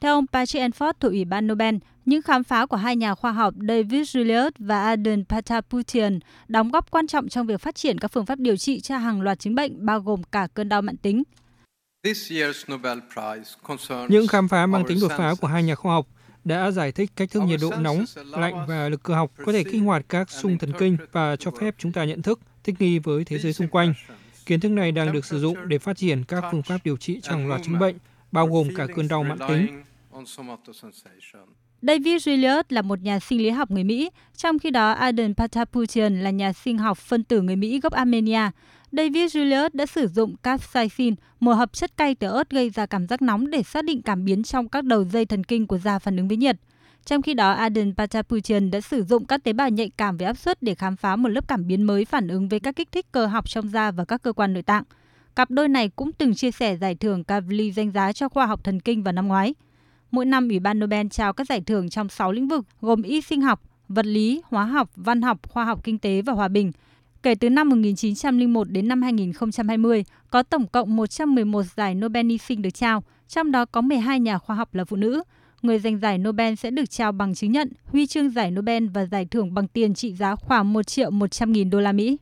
Theo ông Patrick Enforth thuộc Ủy ban Nobel, những khám phá của hai nhà khoa học David Julius và Aden Pataputian đóng góp quan trọng trong việc phát triển các phương pháp điều trị cho hàng loạt chứng bệnh bao gồm cả cơn đau mãn tính. Những khám phá mang tính đột phá của hai nhà khoa học đã giải thích cách thức nhiệt độ nóng, lạnh và lực cơ học có thể kích hoạt các xung thần kinh và cho phép chúng ta nhận thức, thích nghi với thế giới xung quanh. Kiến thức này đang được sử dụng để phát triển các phương pháp điều trị cho hàng loạt chứng bệnh, bao gồm cả cơn đau mãn tính. David Julius là một nhà sinh lý học người Mỹ, trong khi đó Aden Pataputian là nhà sinh học phân tử người Mỹ gốc Armenia. David Julius đã sử dụng capsaicin, một hợp chất cay từ ớt gây ra cảm giác nóng để xác định cảm biến trong các đầu dây thần kinh của da phản ứng với nhiệt. Trong khi đó, Aden Pataputian đã sử dụng các tế bào nhạy cảm với áp suất để khám phá một lớp cảm biến mới phản ứng với các kích thích cơ học trong da và các cơ quan nội tạng. Cặp đôi này cũng từng chia sẻ giải thưởng Kavli danh giá cho khoa học thần kinh vào năm ngoái. Mỗi năm, Ủy ban Nobel trao các giải thưởng trong 6 lĩnh vực gồm y sinh học, vật lý, hóa học, văn học, khoa học kinh tế và hòa bình. Kể từ năm 1901 đến năm 2020, có tổng cộng 111 giải Nobel y sinh được trao, trong đó có 12 nhà khoa học là phụ nữ. Người giành giải Nobel sẽ được trao bằng chứng nhận, huy chương giải Nobel và giải thưởng bằng tiền trị giá khoảng 1 triệu 100 nghìn đô la Mỹ.